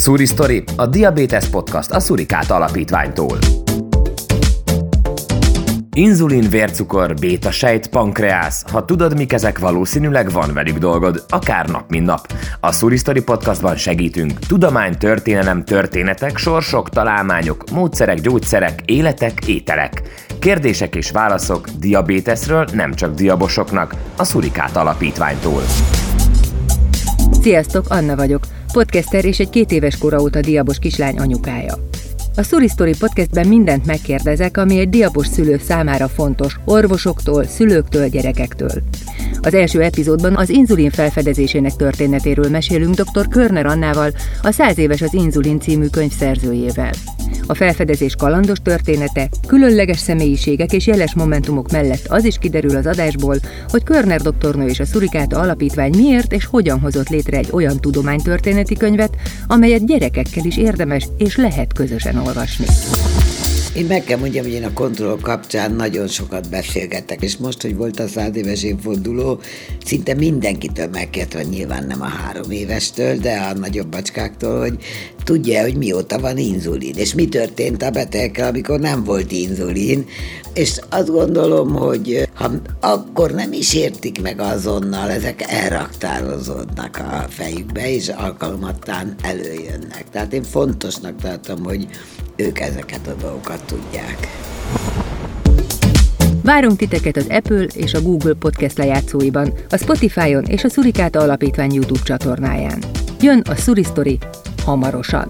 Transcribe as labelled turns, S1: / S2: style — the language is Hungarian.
S1: Suri Story, a Diabetes Podcast a Surikát Alapítványtól. Inzulin, vércukor, béta-sejt, pankreász. Ha tudod, mik ezek, valószínűleg van velük dolgod, akár nap, mint nap. A Suristory podcastban segítünk. Tudomány, történelem, történetek, sorsok, találmányok, módszerek, gyógyszerek, életek, ételek. Kérdések és válaszok diabétesről nem csak diabosoknak, a Surikát Alapítványtól.
S2: Sziasztok, Anna vagyok, podcaster és egy két éves kora óta diabos kislány anyukája. A Story Story podcastben mindent megkérdezek, ami egy diabos szülő számára fontos, orvosoktól, szülőktől, gyerekektől. Az első epizódban az inzulin felfedezésének történetéről mesélünk dr. Körner Annával, a 100 éves az inzulin című könyv szerzőjével. A felfedezés kalandos története, különleges személyiségek és jeles momentumok mellett az is kiderül az adásból, hogy Körner doktornő és a Szurikáta Alapítvány miért és hogyan hozott létre egy olyan tudománytörténeti könyvet, amelyet gyerekekkel is érdemes és lehet közösen olvasni.
S3: Én meg kell mondjam, hogy én a kontroll kapcsán nagyon sokat beszélgetek, és most, hogy volt a száz éves évforduló, szinte mindenkitől megkérte, nyilván nem a három évestől, de a nagyobb bacskáktól, hogy tudja, hogy mióta van inzulin, és mi történt a betegekkel, amikor nem volt inzulin, és azt gondolom, hogy ha akkor nem is értik meg azonnal, ezek elraktározódnak a fejükbe, és alkalomattán előjönnek. Tehát én fontosnak tartom, hogy ők ezeket a dolgokat tudják.
S2: Várunk titeket az Apple és a Google Podcast lejátszóiban, a Spotify-on és a Szurikáta Alapítvány YouTube csatornáján. Jön a Suri Story hamarosan.